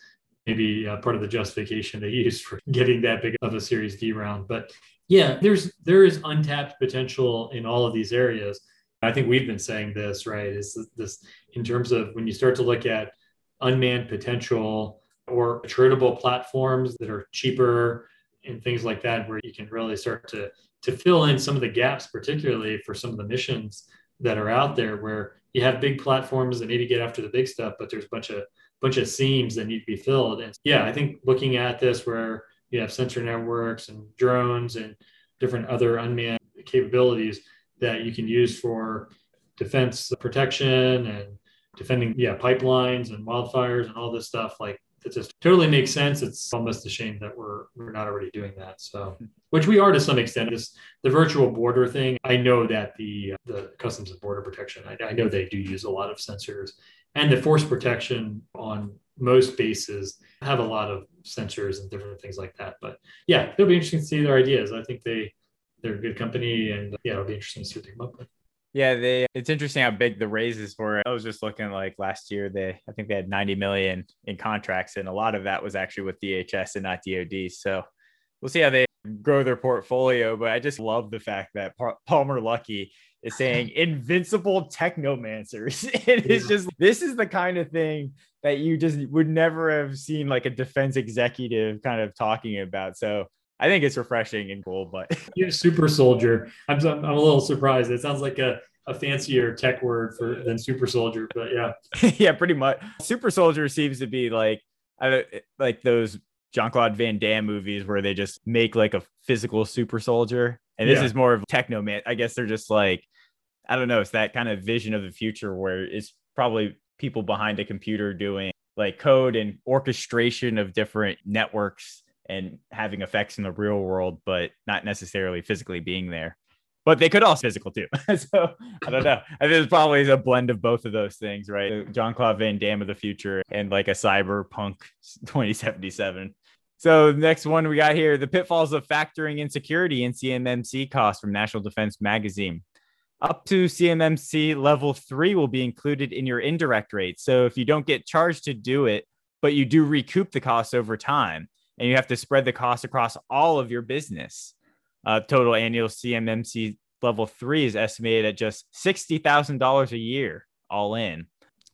maybe uh, part of the justification they used for [laughs] getting that big of a Series D round. But yeah, there's there is untapped potential in all of these areas. I think we've been saying this, right? Is this in terms of when you start to look at unmanned potential or attritable platforms that are cheaper and things like that, where you can really start to to fill in some of the gaps, particularly for some of the missions that are out there, where you have big platforms that maybe get after the big stuff, but there's a bunch of bunch of seams that need to be filled. And yeah, I think looking at this where you have sensor networks and drones and different other unmanned capabilities that you can use for defense protection and defending yeah pipelines and wildfires and all this stuff like it just totally makes sense it's almost a shame that we're we're not already doing that so which we are to some extent this the virtual border thing i know that the the customs and border protection I, I know they do use a lot of sensors and the force protection on most bases have a lot of sensors and different things like that. But yeah, it'll be interesting to see their ideas. I think they they're a good company, and yeah, it'll be interesting to see what they come up with. Yeah, they it's interesting how big the raises for I was just looking like last year they I think they had 90 million in contracts and a lot of that was actually with DHS and not DoD. So we'll see how they grow their portfolio, but I just love the fact that Palmer Luckey is saying [laughs] invincible technomancers. [laughs] it is just this is the kind of thing that you just would never have seen like a defense executive kind of talking about. So I think it's refreshing and cool. But [laughs] yeah, super soldier. I'm I'm a little surprised. It sounds like a a fancier tech word for than super soldier, but yeah, [laughs] yeah, pretty much. Super soldier seems to be like eh, like those Jean Claude Van Damme movies where they just make like a physical super soldier. And this yeah. is more of techno man. I guess they're just like I don't know, it's that kind of vision of the future where it's probably people behind a computer doing like code and orchestration of different networks and having effects in the real world, but not necessarily physically being there. But they could also physical too. [laughs] so I don't know. I think it's probably a blend of both of those things, right? John Claude Van Damme of the future and like a cyberpunk 2077. So next one we got here, the pitfalls of factoring insecurity in CMMC costs from National Defense Magazine up to CMMC level three will be included in your indirect rate. So if you don't get charged to do it, but you do recoup the costs over time, and you have to spread the cost across all of your business. Uh, total annual CMMC level three is estimated at just $60,000 a year all in.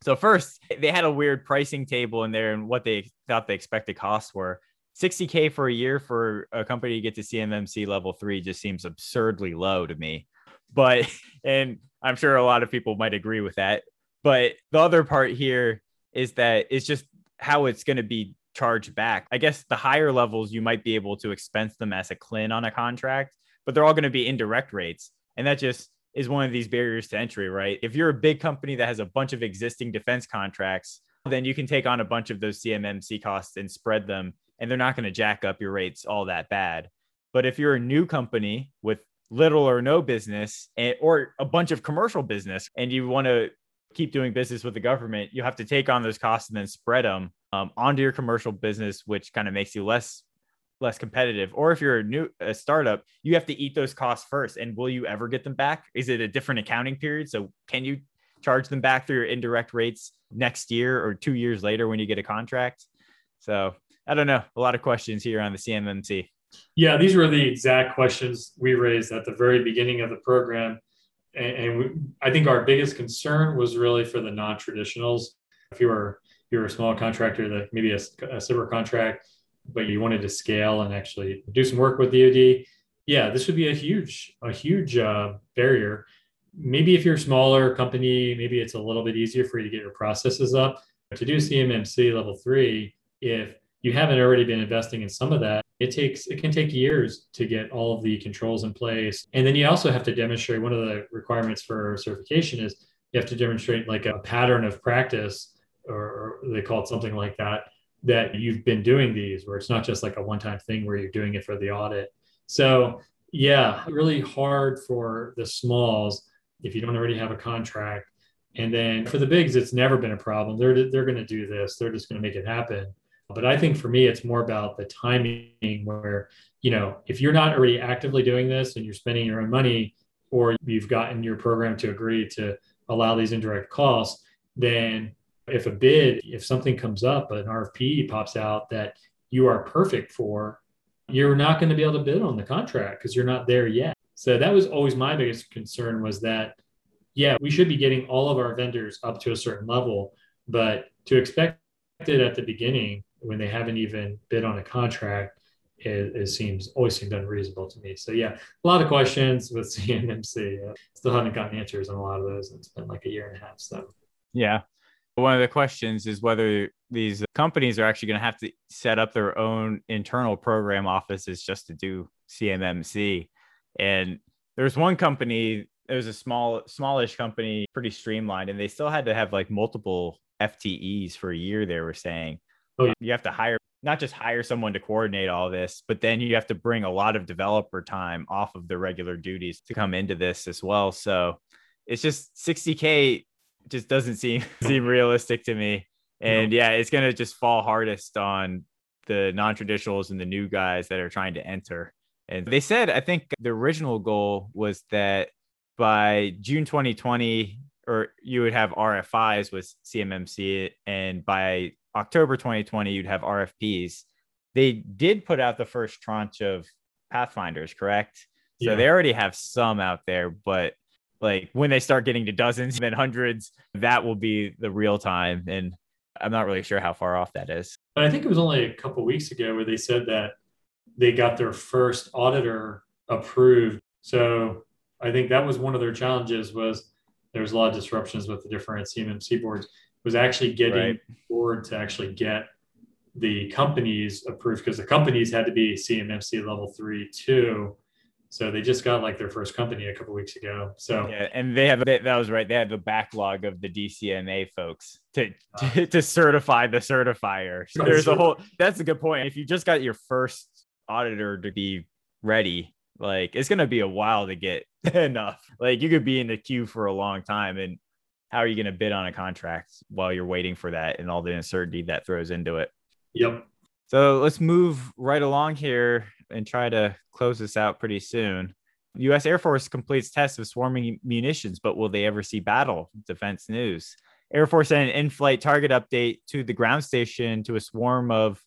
So first, they had a weird pricing table in there and what they thought the expected costs were. 60K for a year for a company to get to CMMC level three just seems absurdly low to me. But, [laughs] and I'm sure a lot of people might agree with that. But the other part here is that it's just how it's going to be charged back. I guess the higher levels, you might be able to expense them as a CLIN on a contract, but they're all going to be indirect rates. And that just is one of these barriers to entry, right? If you're a big company that has a bunch of existing defense contracts, then you can take on a bunch of those CMMC costs and spread them, and they're not going to jack up your rates all that bad. But if you're a new company with little or no business and, or a bunch of commercial business and you want to keep doing business with the government, you have to take on those costs and then spread them um, onto your commercial business, which kind of makes you less less competitive. Or if you're a new a startup, you have to eat those costs first. And will you ever get them back? Is it a different accounting period? So can you charge them back through your indirect rates next year or two years later when you get a contract? So I don't know. A lot of questions here on the CMMC. Yeah, these were the exact questions we raised at the very beginning of the program. And, we, I think our biggest concern was really for the non-traditionals. If you were you're a small contractor that maybe a, a SBIR contract, but you wanted to scale and actually do some work with DoD, yeah, this would be a huge a huge uh, barrier. Maybe if you're a smaller company, maybe it's a little bit easier for you to get your processes up. To do CMMC level three, if you haven't already been investing in some of that, it takes it can take years to get all of the controls in place. And then you also have to demonstrate one of the requirements for certification is you have to demonstrate like a pattern of practice or, they call it something like that that you've been doing these where it's not just like a one-time thing where you're doing it for the audit. So yeah, really hard for the smalls if you don't already have a contract. And then for the bigs, it's never been a problem. They're they're going to do this. They're just going to make it happen. But I think for me, it's more about the timing where, you know, if you're not already actively doing this and you're spending your own money, or you've gotten your program to agree to allow these indirect costs, then if a bid, if something comes up, an RFP pops out that you are perfect for, you're not going to be able to bid on the contract because you're not there yet. So that was always my biggest concern was that, yeah, we should be getting all of our vendors up to a certain level, but to expect it at the beginning when they haven't even bid on a contract, it, it, seems always seemed unreasonable to me. So yeah, a lot of questions with [laughs] CMMC. Uh, still haven't gotten answers on a lot of those. And It's been like a year and a half. So yeah, one of the questions is whether these companies are actually going to have to set up their own internal program offices just to do CMMC. And there's one company, it was a small, smallish company, pretty streamlined, and they still had to have like multiple FTEs for a year. They were saying oh, yeah. you have to hire not just hire someone to coordinate all this, but then you have to bring a lot of developer time off of the regular duties to come into this as well. So it's just 60k just doesn't seem [laughs] seem realistic to me. And yeah, it's gonna just fall hardest on the non-traditionals and the new guys that are trying to enter. And they said, I think the original goal was that by June 2020, or you would have RFIs with CMMC, and by October 2020, you'd have RFPs. They did put out the first tranche of Pathfinders, correct? So yeah. they already have some out there, but like when they start getting to dozens and [laughs] then hundreds, that will be the real time. And I'm not really sure how far off that is. But I think it was only a couple weeks ago where they said that they got their first auditor approved. So I think that was one of their challenges was there was a lot of disruptions with the different CMMC boards was actually getting right. board to actually get the companies approved because the companies had to be CMMC level three too so they just got like their first company a couple weeks ago. So yeah, and they have that was right. They had the backlog of the DCMA folks to ah. to, to certify the certifier. So there's a whole. That's a good point. If you just got your first auditor to be ready, like it's gonna be a while to get [laughs] enough. Like you could be in the queue for a long time, and how are you gonna bid on a contract while you're waiting for that and all the uncertainty that throws into it? Yep. So let's move right along here and try to close this out pretty soon. U.S. Air Force completes tests of swarming munitions, but will they ever see battle? Defense News. Air Force sent an in-flight target update to the ground station to a swarm of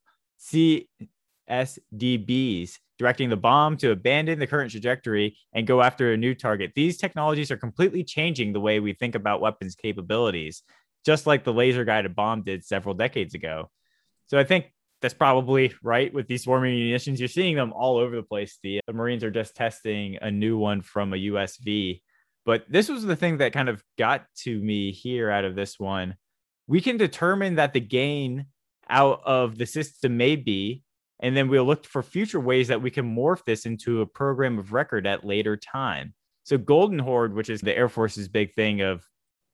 CSDBs, directing the bomb to abandon the current trajectory and go after a new target. These technologies are completely changing the way we think about weapons capabilities, just like the laser-guided bomb did several decades ago. So I think that's probably right with these swarming munitions. You're seeing them all over the place. The, the Marines are just testing a new one from a USV. But this was the thing that kind of got to me here out of this one. We can determine that the gain out of the system may be, and then we'll look for future ways that we can morph this into a program of record at later time. So Golden Horde, which is the Air Force's big thing of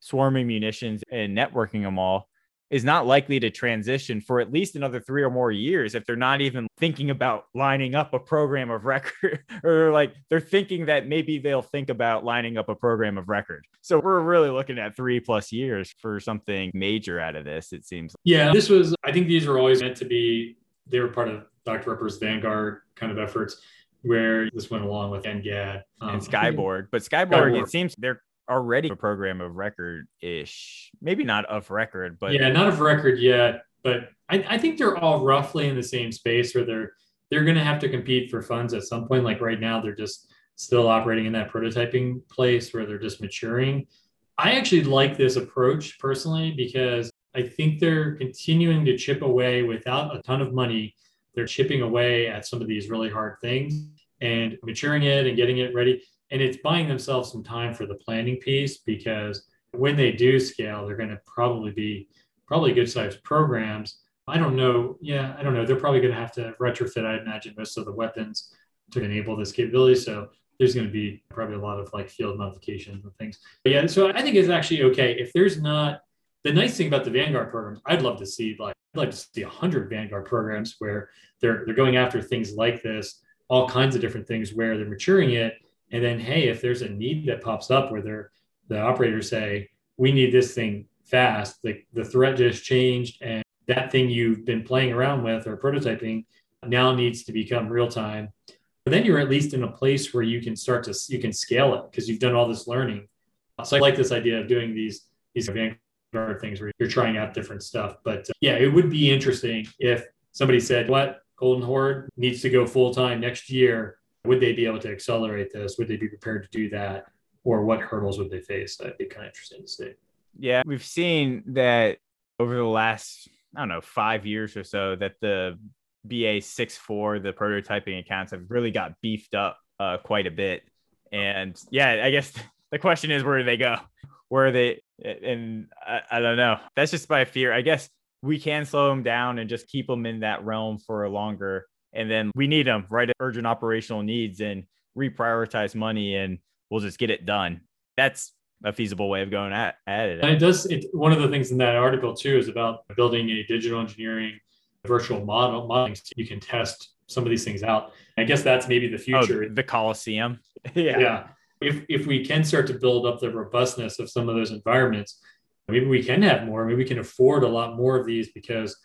swarming munitions and networking them all, is not likely to transition for at least another three or more years if they're not even thinking about lining up a program of record [laughs] or like they're thinking that maybe they'll think about lining up a program of record. So we're really looking at three plus years for something major out of this, it seems. Yeah, this was, I think these were always meant to be, they were part of Dr. Roper's Vanguard kind of efforts where this went along with NGAD um, and Skyborg. But Skyborg, Skyborg, it seems they're already a program of record ish. Maybe not of record, but yeah, not of record yet. But I, I think they're all roughly in the same space where they're they're going to have to compete for funds at some point. Like right now, they're just still operating in that prototyping place where they're just maturing. I actually like this approach personally because I think they're continuing to chip away without a ton of money. They're chipping away at some of these really hard things and maturing it and getting it ready and it's buying themselves some time for the planning piece because when they do scale, they're going to probably be probably good sized programs. I don't know. Yeah, I don't know. They're probably going to have to retrofit, I imagine, most of the weapons to enable this capability. So there's going to be probably a lot of like field modifications and things. But yeah, so I think it's actually okay if there's not the nice thing about the Vanguard programs. I'd love to see like I'd like to see hundred Vanguard programs where they're they're going after things like this, all kinds of different things where they're maturing it and then, hey, if there's a need that pops up where they're, the operators say, we need this thing fast, the, the threat just changed and that thing you've been playing around with or prototyping now needs to become real time. But then you're at least in a place where you can start to, you can scale it because you've done all this learning. So I like this idea of doing these, these Vanguard things where you're trying out different stuff. But uh, yeah, it would be interesting if somebody said, what, Golden Horde needs to go full time next year would they be able to accelerate this? Would they be prepared to do that? Or what hurdles would they face? That'd be kind of interesting to see. Yeah, we've seen that over the last, I don't know, five years or so, that the BA 64, the prototyping accounts have really got beefed up uh, quite a bit. And yeah, I guess [laughs] the question is where do they go? Where are they? And I, I don't know. That's just my fear. I guess we can slow them down and just keep them in that realm for longer and then we need them right? At urgent operational needs and reprioritize money and we'll just get it done. That's a feasible way of going at, at it. And it does it one of the things in that article too is about building a digital engineering virtual model modeling so you can test some of these things out. I guess that's maybe the oh, future. oh, the Colosseum. [laughs] Yeah. Yeah. If if we can start to build up the robustness of some of those environments maybe we can have more. Maybe we can afford a lot more of these because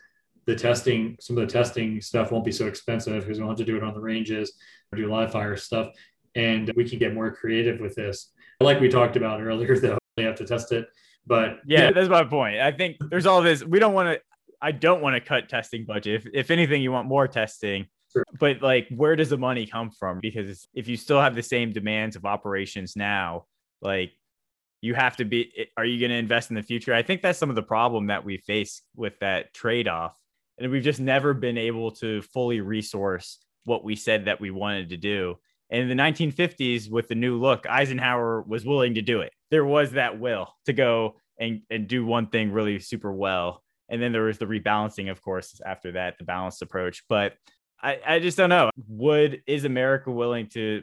the testing, some of the testing stuff won't be so expensive because we don't have to do it on the ranges or do live fire stuff. And we can get more creative with this. Like we talked about earlier, [laughs] though, we have to test it. But yeah, that's my point. I think there's all this. We don't want to, I don't want to cut testing budget. If, if anything, you want more testing. Sure. But like, where does the money come from? Because if you still have the same demands of operations now, like you have to be, are you going to invest in the future? I think that's some of the problem that we face with that trade off and we've just never been able to fully resource what we said that we wanted to do. And in the 1950s, with the new look, Eisenhower was willing to do it. There was that will to go and, and do one thing really super well. And then there was the rebalancing, of course, after that, the balanced approach. But I, I just don't know. Would is America willing to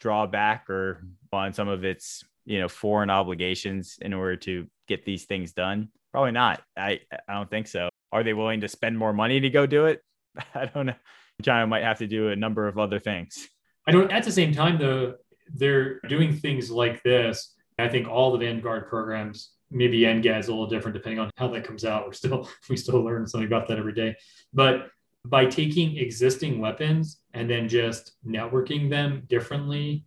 draw back or on some of its you know foreign obligations in order to get these things done? Probably not. I I don't think so. Are they willing to spend more money to go do it? [laughs] I don't know. China might have to do a number of other things. I don't. At the same time, though, they're doing things like this. I think all the Vanguard programs, maybe NGAD's a little different depending on how that comes out. We're still [laughs] we still learn something about that every day. But by taking existing weapons and then just networking them differently,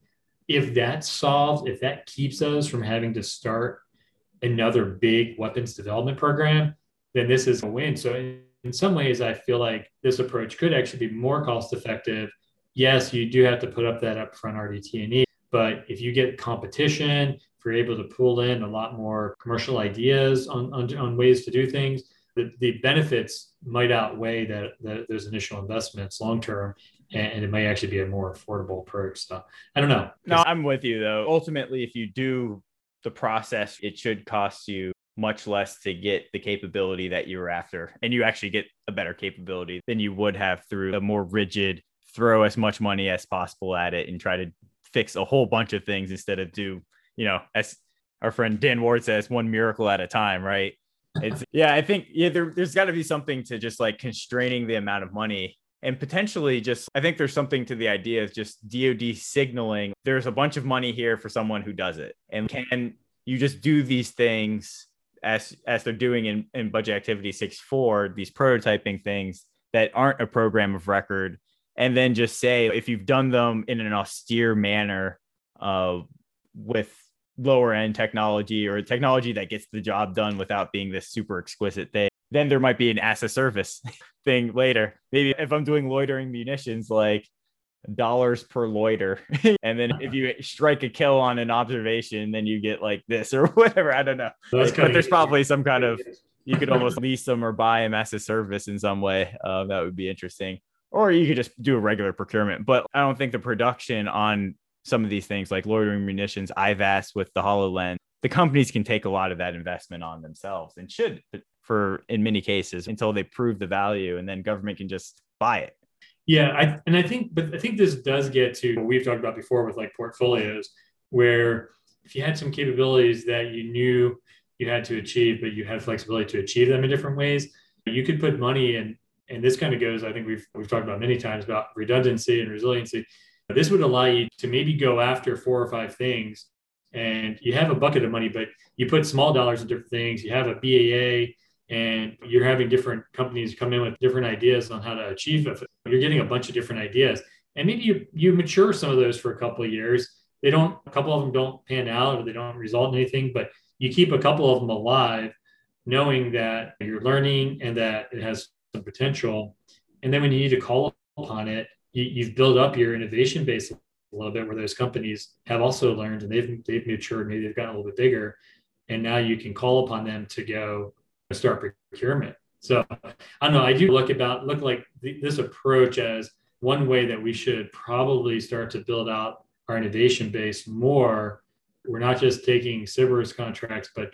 if that solves, if that keeps us from having to start another big weapons development program, then this is a win. So in, in some ways, I feel like this approach could actually be more cost effective. Yes, you do have to put up that upfront RDT&E, but if you get competition, if you're able to pull in a lot more commercial ideas on, on, on ways to do things, the, the benefits might outweigh that, that those initial investments long term and, it may actually be a more affordable approach so i don't know no i'm with you though ultimately if you do the process it should cost you much less to get the capability that you were after. And you actually get a better capability than you would have through a more rigid throw as much money as possible at it and try to fix a whole bunch of things instead of do you know as our friend dan ward says one miracle at a time right? It's [laughs] yeah i think yeah there, there's got to be something to just like constraining the amount of money and potentially just i think there's something to the idea of just dod signaling there's a bunch of money here for someone who does it. And can you just do these things as as they're doing in, in budget activity 6.4 these prototyping things that aren't a program of record and then just say if you've done them in an austere manner uh, with lower end technology or technology that gets the job done without being this super exquisite thing then there might be an as a service [laughs] thing later. Maybe if i'm doing loitering munitions like dollars per loiter [laughs] and then if you strike a kill on an observation then you get like this or [laughs] whatever. I don't know. But there's probably some kind of you could almost lease them or buy them as a service in some way. Uh, that would be interesting. Or you could just do a regular procurement. But i don't think the production on some of these things like loitering munitions ivas with the hololens the companies can take a lot of that investment on themselves and should for in many cases until they prove the value and then government can just buy it yeah, I, and I think, but I think this does get to what we've talked about before with like portfolios, where if you had some capabilities that you knew you had to achieve, but you had flexibility to achieve them in different ways, you could put money in. And this kind of goes, I think we've we've talked about many times about redundancy and resiliency. This would allow you to maybe go after four or five things, and you have a bucket of money, but you put small dollars in different things. You have a BAA and you're having different companies come in with different ideas on how to achieve it. You're getting a bunch of different ideas, and maybe you you mature some of those for a couple of years. They don't, a couple of them don't pan out or they don't result in anything, but you keep a couple of them alive, knowing that you're learning and that it has some potential. And then when you need to call upon it, you, you've built up your innovation base little bit where those companies have also learned and they've they've matured, maybe they've gotten a little bit bigger, and now you can call upon them to go start procurement. So I don't know. I do look about look like this approach as one way that we should probably start to build out our innovation base more. We're not just taking SBIRS contracts, but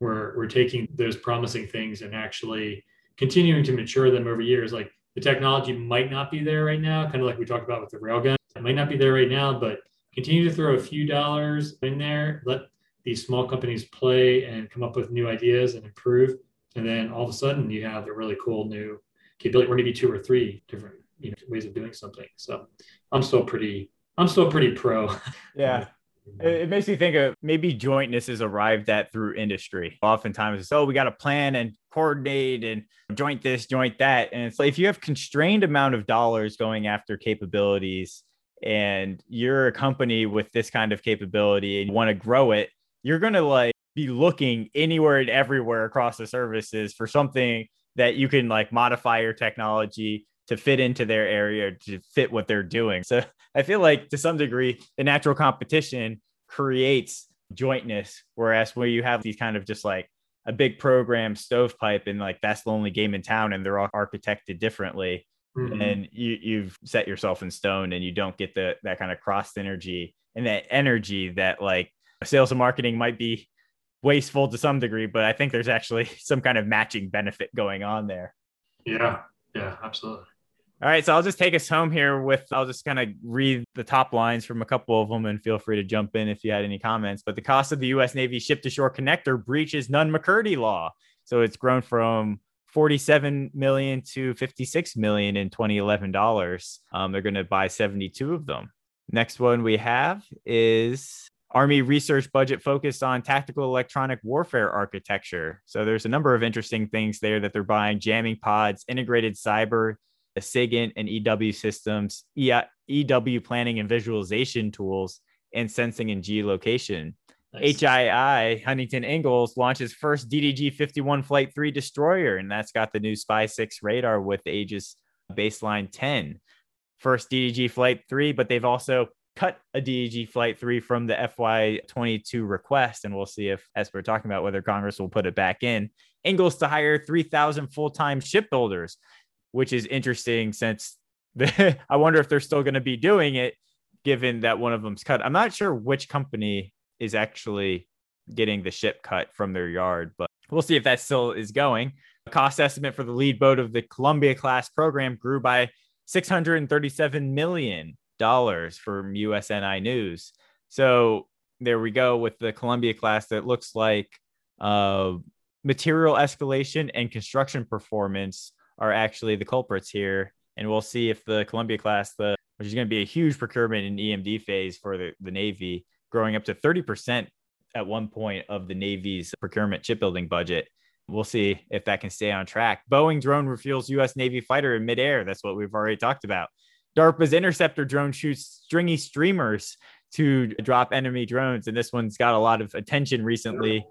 we're we're taking those promising things and actually continuing to mature them over years. Like the technology might not be there right now, kind of like we talked about with the railgun. It might not be there right now, but continue to throw a few dollars in there. Let these small companies play and come up with new ideas and improve and then all of a sudden you have a really cool new capability, or maybe two or three different you know ways of doing something. So I'm still pretty I'm still pretty pro. Yeah. [laughs] It makes me think of maybe jointness is arrived at through industry. Oftentimes it's, oh, we got to plan and coordinate and joint this, joint that. And it's like if you have constrained amount of dollars going after capabilities and you're a company with this kind of capability and you want to grow it, you're going to like be looking anywhere and everywhere across the services for something that you can like modify your technology to fit into their area to fit what they're doing. So I feel like to some degree, the natural competition creates jointness, whereas where you have these kind of just like a big program stovepipe and like that's the only game in town and they're all architected differently. Mm-hmm. And you, you've set yourself in stone and you don't get the that kind of cross energy and that energy that like sales and marketing might be wasteful to some degree, but I think there's actually [laughs] some kind of matching benefit going on there. Yeah, yeah, absolutely. All right, so I'll just take us home here with I'll just kind of read the top lines from a couple of them and feel free to jump in if you had any comments. But the cost of the US Navy ship to shore connector breaches Nunn-McCurdy law. So it's grown from 47 million to 56 million in 2011 dollars. Um, they're going to buy 72 of them. Next one we have is Army research budget focused on tactical electronic warfare architecture. So there's a number of interesting things there that they're buying jamming pods, integrated cyber, the SIGINT and EW systems, EW planning and visualization tools, and sensing and geolocation. Nice. HII, Huntington Ingalls, launches first DDG 51 Flight 3 destroyer, and that's got the new Spy 6 radar with Aegis baseline 10. First DDG Flight 3, but they've also cut a DDG Flight 3 from the FY22 request. And we'll see if, as we're talking about, whether Congress will put it back in. Ingalls to hire 3,000 full time shipbuilders, which is interesting since the, [laughs] I wonder if they're still going to be doing it given that one of them's cut. I'm not sure which company is actually getting the ship cut from their yard, but we'll see if that still is going. The cost estimate for the lead boat of the Columbia class program grew by 637 million dollars from USNI News. So there we go with the Columbia class that looks like uh, material escalation and construction performance are actually the culprits here. And we'll see if the Columbia class, the which is going to be a huge procurement in EMD phase for the, the Navy, growing up to 30% at one point of the Navy's procurement shipbuilding budget. We'll see if that can stay on track. Boeing drone refuels U.S. Navy fighter in midair. That's what we've already talked about. DARPA's interceptor drone shoots stringy streamers to drop enemy drones. And this one's got a lot of attention recently,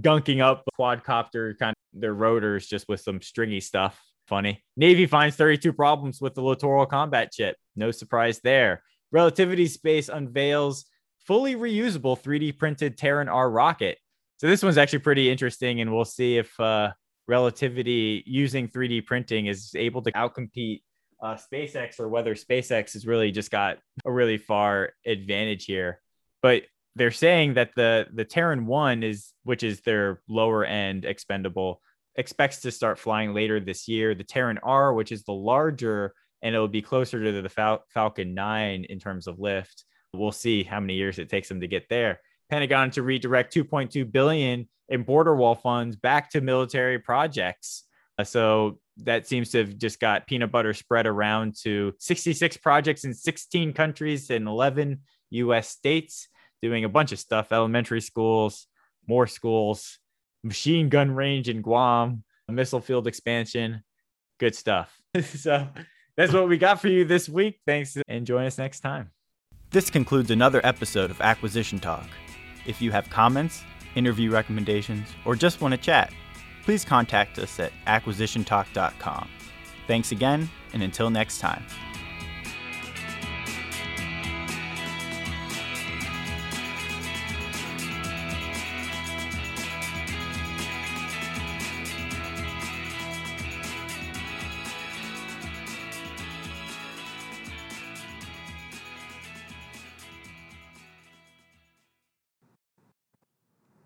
gunking up quadcopter kind of their rotors just with some stringy stuff. Funny. Navy finds 32 problems with the littoral combat ship. No surprise there. Relativity Space unveils fully reusable 3D printed Terran R rocket. So this one's actually pretty interesting, and we'll see if uh, Relativity using 3D printing is able to outcompete uh, SpaceX or whether SpaceX has really just got a really far advantage here. But they're saying that the the Terran One is, which is their lower end expendable, expects to start flying later this year. The Terran R, which is the larger, and it'll be closer to the Fal- Falcon 9 in terms of lift. We'll see how many years it takes them to get there. Pentagon to redirect 2.2 billion in border wall funds back to military projects. Uh, so that seems to have just got peanut butter spread around to 66 projects in 16 countries and 11 US states, doing a bunch of stuff elementary schools, more schools, machine gun range in Guam, missile field expansion. Good stuff. [laughs] so that's what we got for you this week. Thanks and join us next time. This concludes another episode of Acquisition Talk. If you have comments, interview recommendations, or just want to chat, please contact us at acquisitiontalk.com. Thanks again, and until next time.